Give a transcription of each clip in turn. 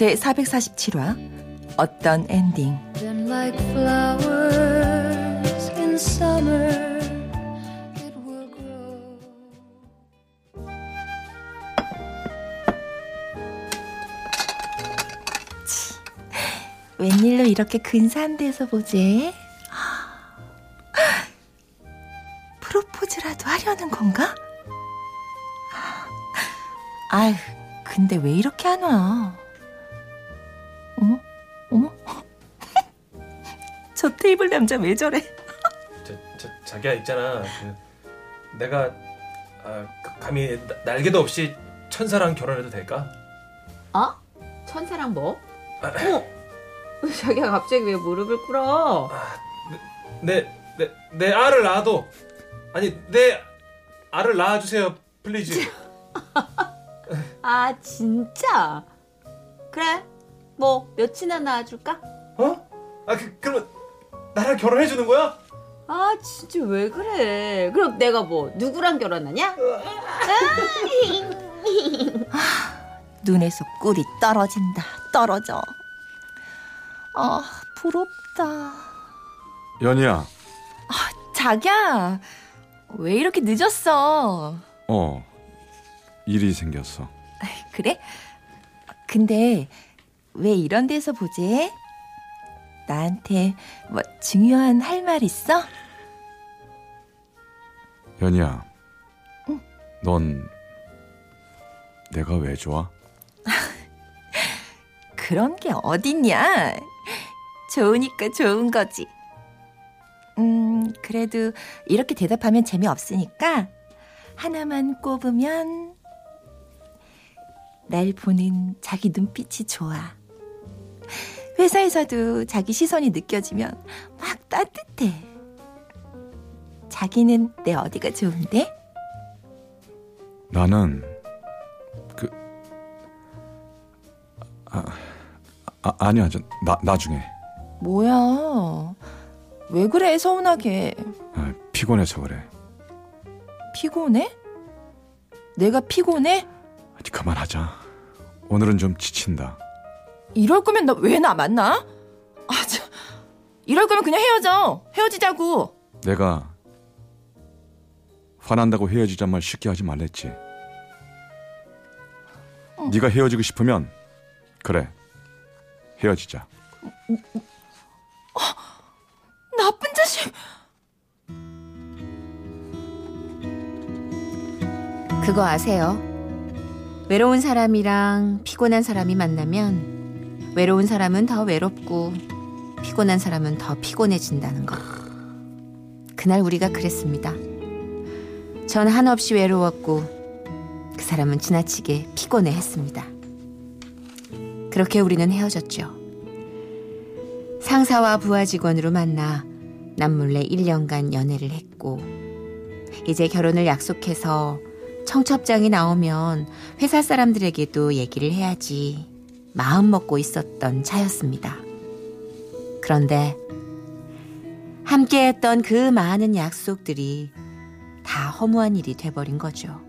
제 447화 어떤 엔딩 웬일로 이렇게 근사한 데서 보지? 프로포즈라도 하려는 건가? 아휴, 근데 왜 이렇게 안 와? 저 테이블 남자 왜 저래? 저, 저 자기야 있잖아. 그, 내가 아, 그, 감히 나, 날개도 없이 천사랑 결혼해도 될까? 어? 천사랑 뭐? 어? 자기가 갑자기 왜 무릎을 꿇어? 아, 내, 내, 내 아를 낳아도 아니 내 아를 낳아주세요, please. 아 진짜? 그래 뭐 몇이나 낳아줄까? 어? 아 그, 그러면 나랑 결혼해 주는 거야? 아 진짜 왜 그래? 그럼 내가 뭐 누구랑 결혼하냐? 눈에서 꿀이 떨어진다. 떨어져. 아 부럽다. 연희야. 자기야 왜 이렇게 늦었어? 어 일이 생겼어. 그래? 근데 왜 이런 데서 보지? 나한테 뭐 중요한 할 말 있어? 연희야 넌 내가 왜 좋아? 그런 게 어딨냐? 좋으니까 좋은 거지. 음, 그래도 이렇게 대답하면 재미없으니까 하나만 꼽으면 날 보는 자기 눈빛이 좋아. 회사에서도 자기 시선이 느껴지면 막 따뜻해. 자기는 내 어디가 좋은데? 나는 그 아, 아 아니야 저, 나 나중에 뭐야? 왜 그래 서운하게? 아, 피곤해서 그래 피곤해? 내가 피곤해? 아니 그만하자 오늘은 좀 지친다 이럴 거면 너왜나 만나? 아, 참. 이럴 거면 그냥 헤어져. 헤어지자고. 내가 화난다고 헤어지자 말 쉽게 하지 말랬지 네가 헤어지고 싶으면 그래 헤어지자 나쁜 자식. 그거 아세요? 외로운 사람이랑 피곤한 사람이 만나면 외로운 사람은 더 외롭고 피곤한 사람은 더 피곤해진다는 거. 그날 우리가 그랬습니다. 전 한없이 외로웠고 그 사람은 지나치게 피곤해 했습니다. 그렇게 우리는 헤어졌죠. 상사와 부하 직원으로 만나 남몰래 1년간 연애를 했고 이제 결혼을 약속해서 청첩장이 나오면 회사 사람들에게도 얘기를 해야지 마음 먹고 있었던 차였습니다. 그런데 함께 했던 그 많은 약속들이 다 허무한 일이 돼버린 거죠.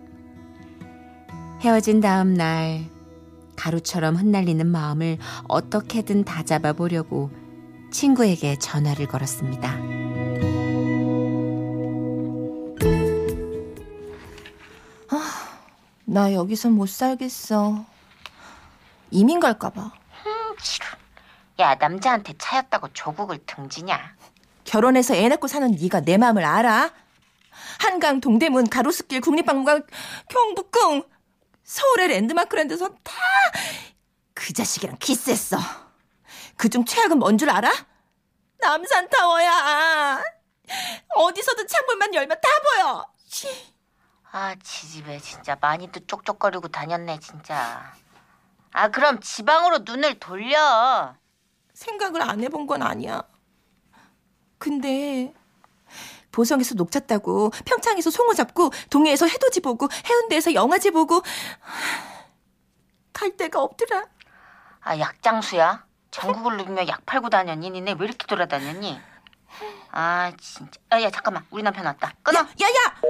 헤어진 다음 날 가루처럼 흩날리는 마음을 어떻게든 다 잡아 보려고 친구에게 전화를 걸었습니다. 나 여기서 못 살겠어. 이민 갈까봐. 야 남자한테 차였다고 조국을 등지냐? 결혼해서 애 낳고 사는 네가 내 마음을 알아? 한강, 동대문, 가로수길, 국립박물관, 경북궁, 서울의 랜드마크랜드서 다그 자식이랑 키스했어. 그중 최악은 뭔 줄 알아? 남산타워야. 어디서든 창문만 열면 다 보여. 씨. 아 지집에 진짜 많이도 쪽쪽거리고 다녔네 진짜. 아, 그럼 지방으로 눈을 돌려. 생각을 안 해본 건 아니야. 근데 보성에서 녹차 따고 평창에서 송어 잡고 동해에서 해돋이 보고 해운대에서 영화제 보고 갈 데가 없더라. 아, 약장수야? 전국을 누비며 약 팔고 다녔니? 니네 왜 이렇게 돌아다녔니? 아, 진짜. 야, 야, 잠깐만. 우리 남편 왔다. 끊어. 야 야!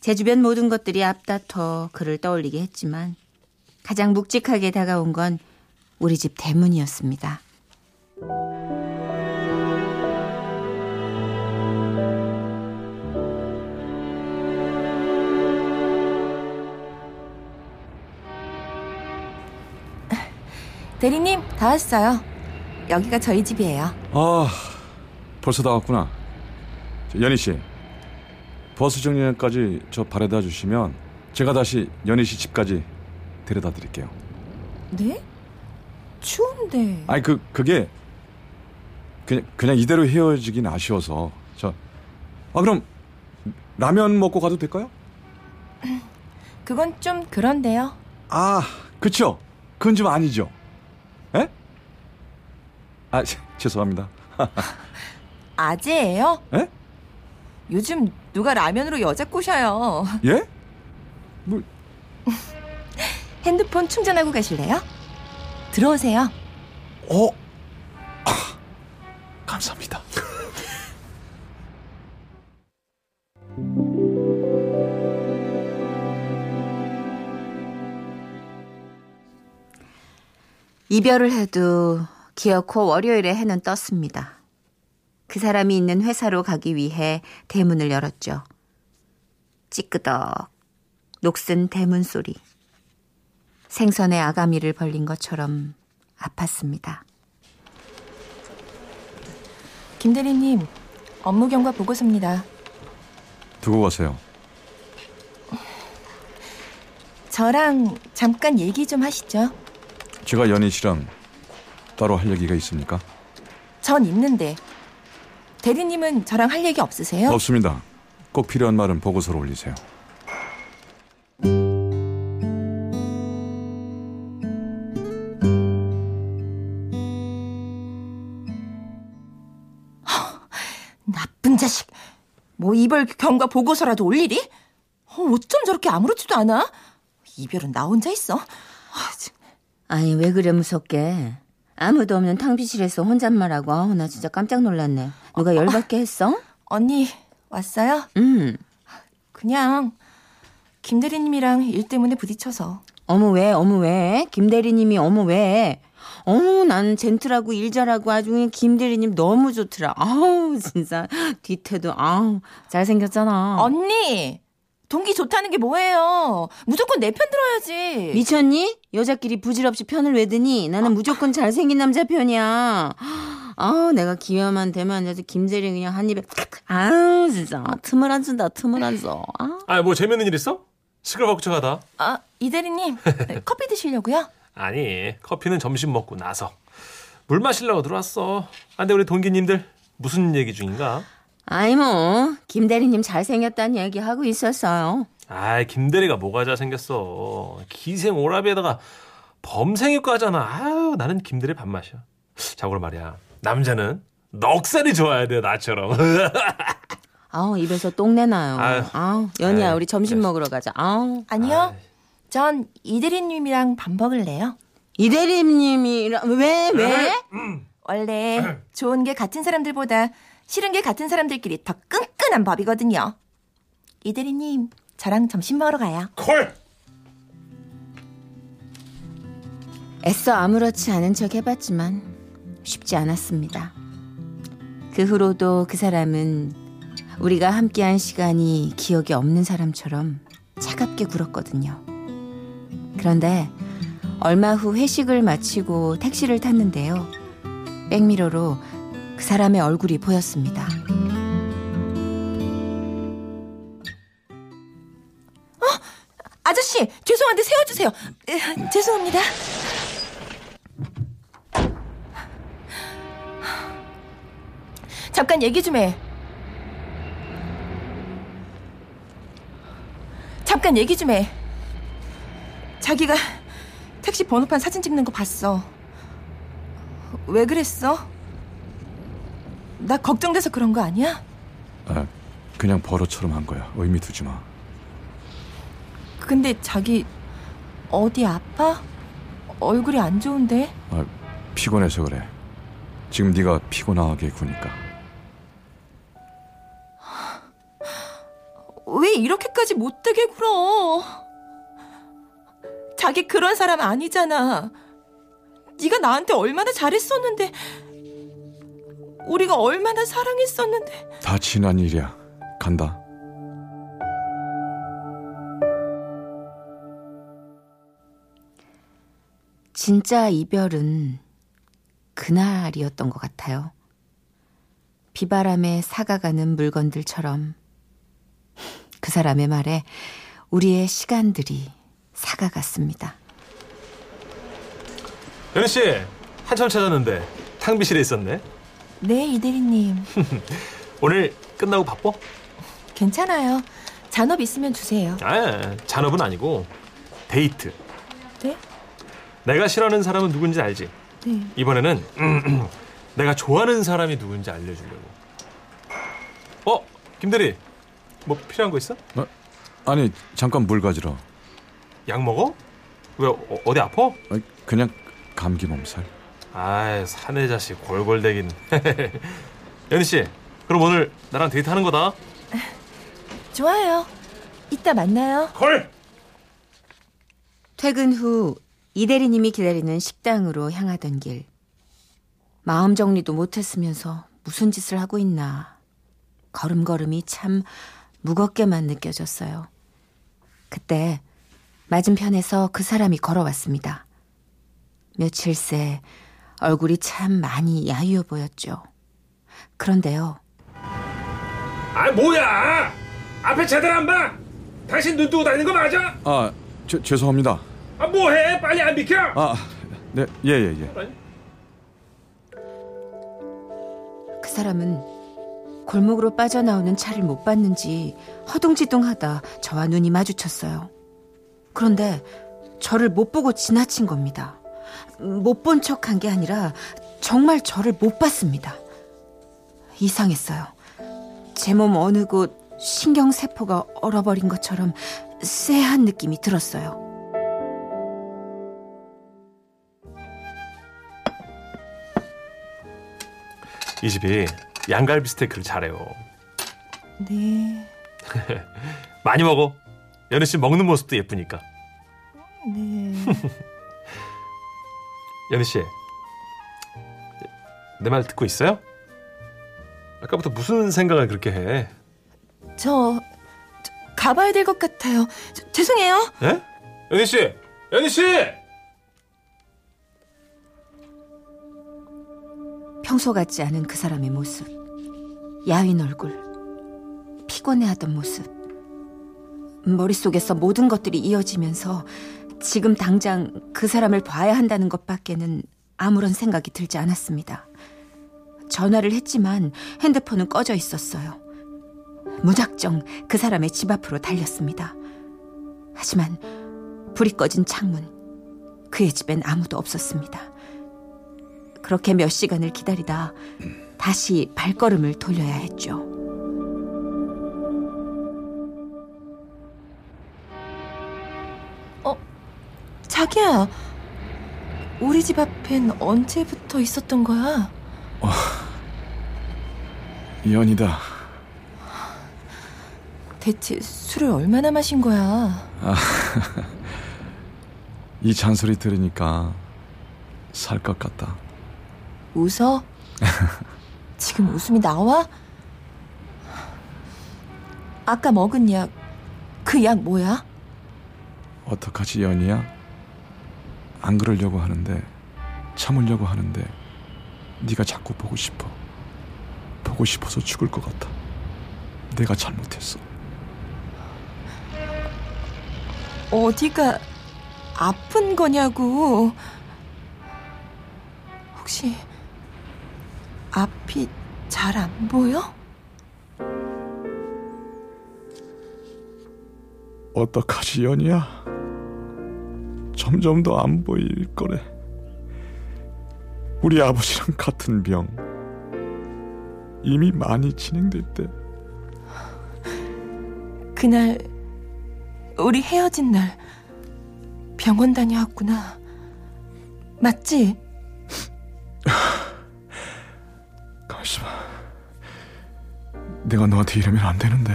제 주변 모든 것들이 앞다퉈 그를 떠올리게 했지만 가장 묵직하게 다가온 건 우리 집 대문이었습니다. 대리님 다 왔어요. 여기가 저희 집이에요. 아, 벌써 다 왔구나. 저, 연희 씨, 버스 정류장까지 저 바래다 주시면 제가 다시 연희 씨 집까지 데려다 드릴게요. 네? 추운데. 아니 그 그게 그냥 그냥 이대로 헤어지긴 아쉬워서 저 아 그럼 라면 먹고 가도 될까요? 그건 좀 그런데요. 아, 그쵸? 그건 좀 아니죠. 에? 아, 죄송합니다. 아재예요? 에? 요즘 누가 라면으로 여자 꼬셔요. 예? 뭐, 핸드폰 충전하고 가실래요? 들어오세요. 어? 아, 감사합니다. 이별을 해도 기어코 월요일에 해는 떴습니다. 그 사람이 있는 회사로 가기 위해 대문을 열었죠. 찌끄덕 녹슨 대문 소리. 생선의 아가미를 벌린 것처럼 아팠습니다. 김 대리님, 업무 경과 보고서입니다. 두고 가세요. 저랑 잠깐 얘기 좀 하시죠. 제가 연희 씨랑 따로 할 얘기가 있습니까? 전 있는데. 대리님은 저랑 할 얘기 없으세요? 없습니다. 꼭 필요한 말은 보고서로 올리세요. 나쁜 자식. 뭐 이별 경과 보고서라도 올 일이? 어, 어쩜 저렇게 아무렇지도 않아? 이별은 나 혼자 있어. 아, 참. 아니 왜 그래 무섭게? 아무도 없는 탕비실에서 혼잣말하고 아우 나 진짜 깜짝 놀랐네. 누가 열받게 했어? 언니 왔어요? 음. 그냥 김 대리님이랑 일 때문에 부딪혀서. 어머 왜? 어머 왜? 김 대리님이 어머 왜? 어머 난 젠틀하고 일 잘하고 아주 그냥 김 대리님 너무 좋더라. 아우 진짜 뒤태도 아우 잘생겼잖아. 언니 동기 좋다는 게 뭐예요? 무조건 내 편 들어야지. 미쳤니? 여자끼리 부질없이 편을 왜 드니? 나는 무조건 잘생긴 남자 편이야. 아우 내가 기회만 되면 아주 김대리 그냥 한 입에 아우 진짜 틈을 안 준다 틈을 안 줘. 아. 아, 뭐 재밌는 일 있어? 시끌벅적하다. 아, 이 대리님 커피 드시려고요? 아니, 커피는 점심 먹고 나서. 물 마시려고 들어왔어. 아, 근데 우리 동기님들 무슨 얘기 중인가? 아이 뭐 김대리님 잘생겼다는 얘기 하고 있었어요. 아, 김대리가 뭐가 잘생겼어. 기생 오라비에다가 범생유과잖아. 아유, 나는 김대리 밥맛이야. 자, 그럼 말이야. 남자는 넉살이 좋아야 돼, 나처럼. 아우 입에서 똥내 나요. 아유. 아우 연희야 아유, 우리 점심 그래. 먹으러 가자. 아우 아니요. 전이 대리님이랑 밥 먹을래요. 이 대리님이 왜 왜? 원래 좋은 게 같은 사람들보다 싫은 게 같은 사람들끼리 더 끈끈한 법이거든요. 이 대리님, 저랑 점심 먹으러 가요. 콜! 애써 아무렇지 않은 척 해봤지만 쉽지 않았습니다. 그 후로도 그 사람은 우리가 함께한 시간이 기억이 없는 사람처럼 차갑게 굴었거든요. 그런데 얼마 후 회식을 마치고 택시를 탔는데요. 백미러로 그 사람의 얼굴이 보였습니다. 아저씨, 죄송한데 세워주세요. 에, 죄송합니다. 잠깐 얘기 좀 해. 잠깐 얘기 좀 해. 자기가 택시 번호판 사진 찍는 거 봤어. 왜 그랬어? 나 걱정돼서 그런 거 아니야? 아, 그냥 버릇처럼 한 거야. 의미 두지 마. 근데 자기 어디 아파? 얼굴이 안 좋은데? 아, 피곤해서 그래. 지금 네가 피곤하게 구니까. 왜 이렇게까지 못되게 굴어? 자기 그런 사람 아니잖아. 네가 나한테 얼마나 잘했었는데 우리가 얼마나 사랑했었는데 다 지난 일이야. 간다. 진짜 이별은 그날이었던 것 같아요. 비바람에 사가가는 물건들처럼 그 사람의 말에 우리의 시간들이 사가갔습니다. 연희 씨 한참 찾았는데 탕비실에 있었네. 네 이대리님 오늘 끝나고 바빠? 괜찮아요. 잔업 있으면 주세요. 아, 잔업은 아니고 데이트. 네? 내가 싫어하는 사람은 누군지 알지? 네. 이번에는 내가 좋아하는 사람이 누군지 알려주려고. 어, 김대리, 뭐 필요한 거 있어? 아니, 잠깐 물 가지러. 약 먹어? 왜 어, 디 아파? 아, 그냥 감기 몸살. 아, 사내 자식 골골대긴. 연희 씨, 그럼 오늘 나랑 데이트하는 거다. 좋아요. 이따 만나요. 콜. 퇴근 후 이대리님이 기다리는 식당으로 향하던 길. 마음 정리도 못했으면서 무슨 짓을 하고 있나. 걸음걸음이 참 무겁게만 느껴졌어요. 그때 맞은편에서 그 사람이 걸어왔습니다. 며칠 새 얼굴이 참 많이 야위어 보였죠. 그런데요. 아, 뭐야? 앞에 제대로 안 봐. 당신 눈 뜨고 다니는 거 맞아? 아, 죄, 죄송합니다. 아, 뭐해? 빨리 안 비켜. 아, 네, 예, 예, 예. 그 사람은 골목으로 빠져나오는 차를 못 봤는지 허둥지둥하다 저와 눈이 마주쳤어요. 그런데 저를 못 보고 지나친 겁니다. 못 본 척한 게 아니라 정말 저를 못 봤습니다. 이상했어요. 제 몸 어느 곳 신경세포가 얼어버린 것처럼 쎄한 느낌이 들었어요. 이 집이 양갈비 스테이크를 잘해요. 네, 많이 먹어. 연희 씨 먹는 모습도 예쁘니까. 네. 연희 씨, 내 말 듣고 있어요? 아까부터 무슨 생각을 그렇게 해? 저, 저 가봐야 될 것 같아요. 저, 죄송해요. 예? 연희 씨, 연희 씨! 평소 같지 않은 그 사람의 모습. 야윈 얼굴. 피곤해하던 모습. 머릿속에서 모든 것들이 이어지면서 지금 당장 그 사람을 봐야 한다는 것밖에는 아무런 생각이 들지 않았습니다. 전화를 했지만 핸드폰은 꺼져 있었어요. 무작정 그 사람의 집 앞으로 달렸습니다. 하지만 불이 꺼진 창문, 그의 집엔 아무도 없었습니다. 그렇게 몇 시간을 기다리다 다시 발걸음을 돌려야 했죠. 자기야, 우리 집 앞엔 언제부터 있었던 거야? 연이다. 대체 술을 얼마나 마신 거야? 이 잔소리 들으니까 살 것 같다. 웃어? 지금 웃음이 나와? 아까 먹은 약, 그 약 뭐야? 어떡하지, 연이야? 안 그러려고 하는데, 참으려고 하는데, 네가 자꾸 보고 싶어. 보고 싶어서 죽을 것 같아. 내가 잘못했어. 어디가 아픈 거냐고. 혹시 앞이 잘 안 보여? 어떡하지, 연이야? 점점 더 안 보일 거래. 우리 아버지랑 같은 병. 이미 많이 진행됐대. 그날 우리 헤어진 날 병원 다녀왔구나. 맞지? 가만있어 봐. 내가 너한테 이러면 안 되는데.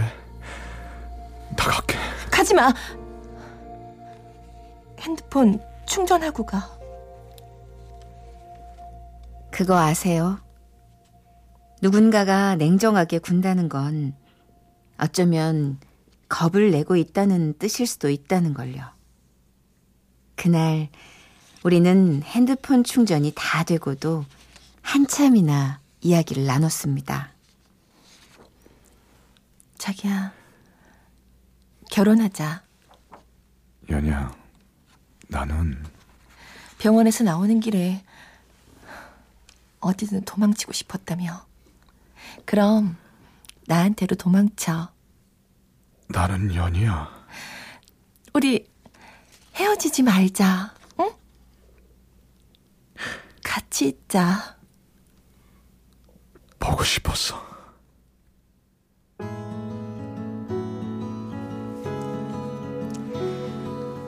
나 갈게. 가지 마. 핸드폰 충전하고 가. 그거 아세요? 누군가가 냉정하게 군다는 건 어쩌면 겁을 내고 있다는 뜻일 수도 있다는 걸요. 그날 우리는 핸드폰 충전이 다 되고도 한참이나 이야기를 나눴습니다. 자기야, 결혼하자. 연희야, 나는 병원에서 나오는 길에 어디든 도망치고 싶었다며. 그럼 나한테로 도망쳐. 나는 연희야. 우리 헤어지지 말자. 응? 같이 있자. 보고 싶었어.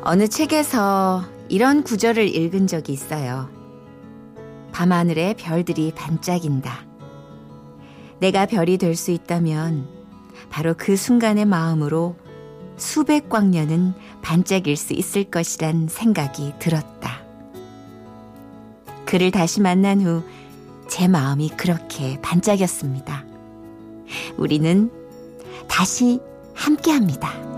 어느 책에서 이런 구절을 읽은 적이 있어요. 밤하늘에 별들이 반짝인다. 내가 별이 될 수 있다면 바로 그 순간의 마음으로 수백 광년은 반짝일 수 있을 것이란 생각이 들었다. 그를 다시 만난 후 제 마음이 그렇게 반짝였습니다. 우리는 다시 함께 합니다.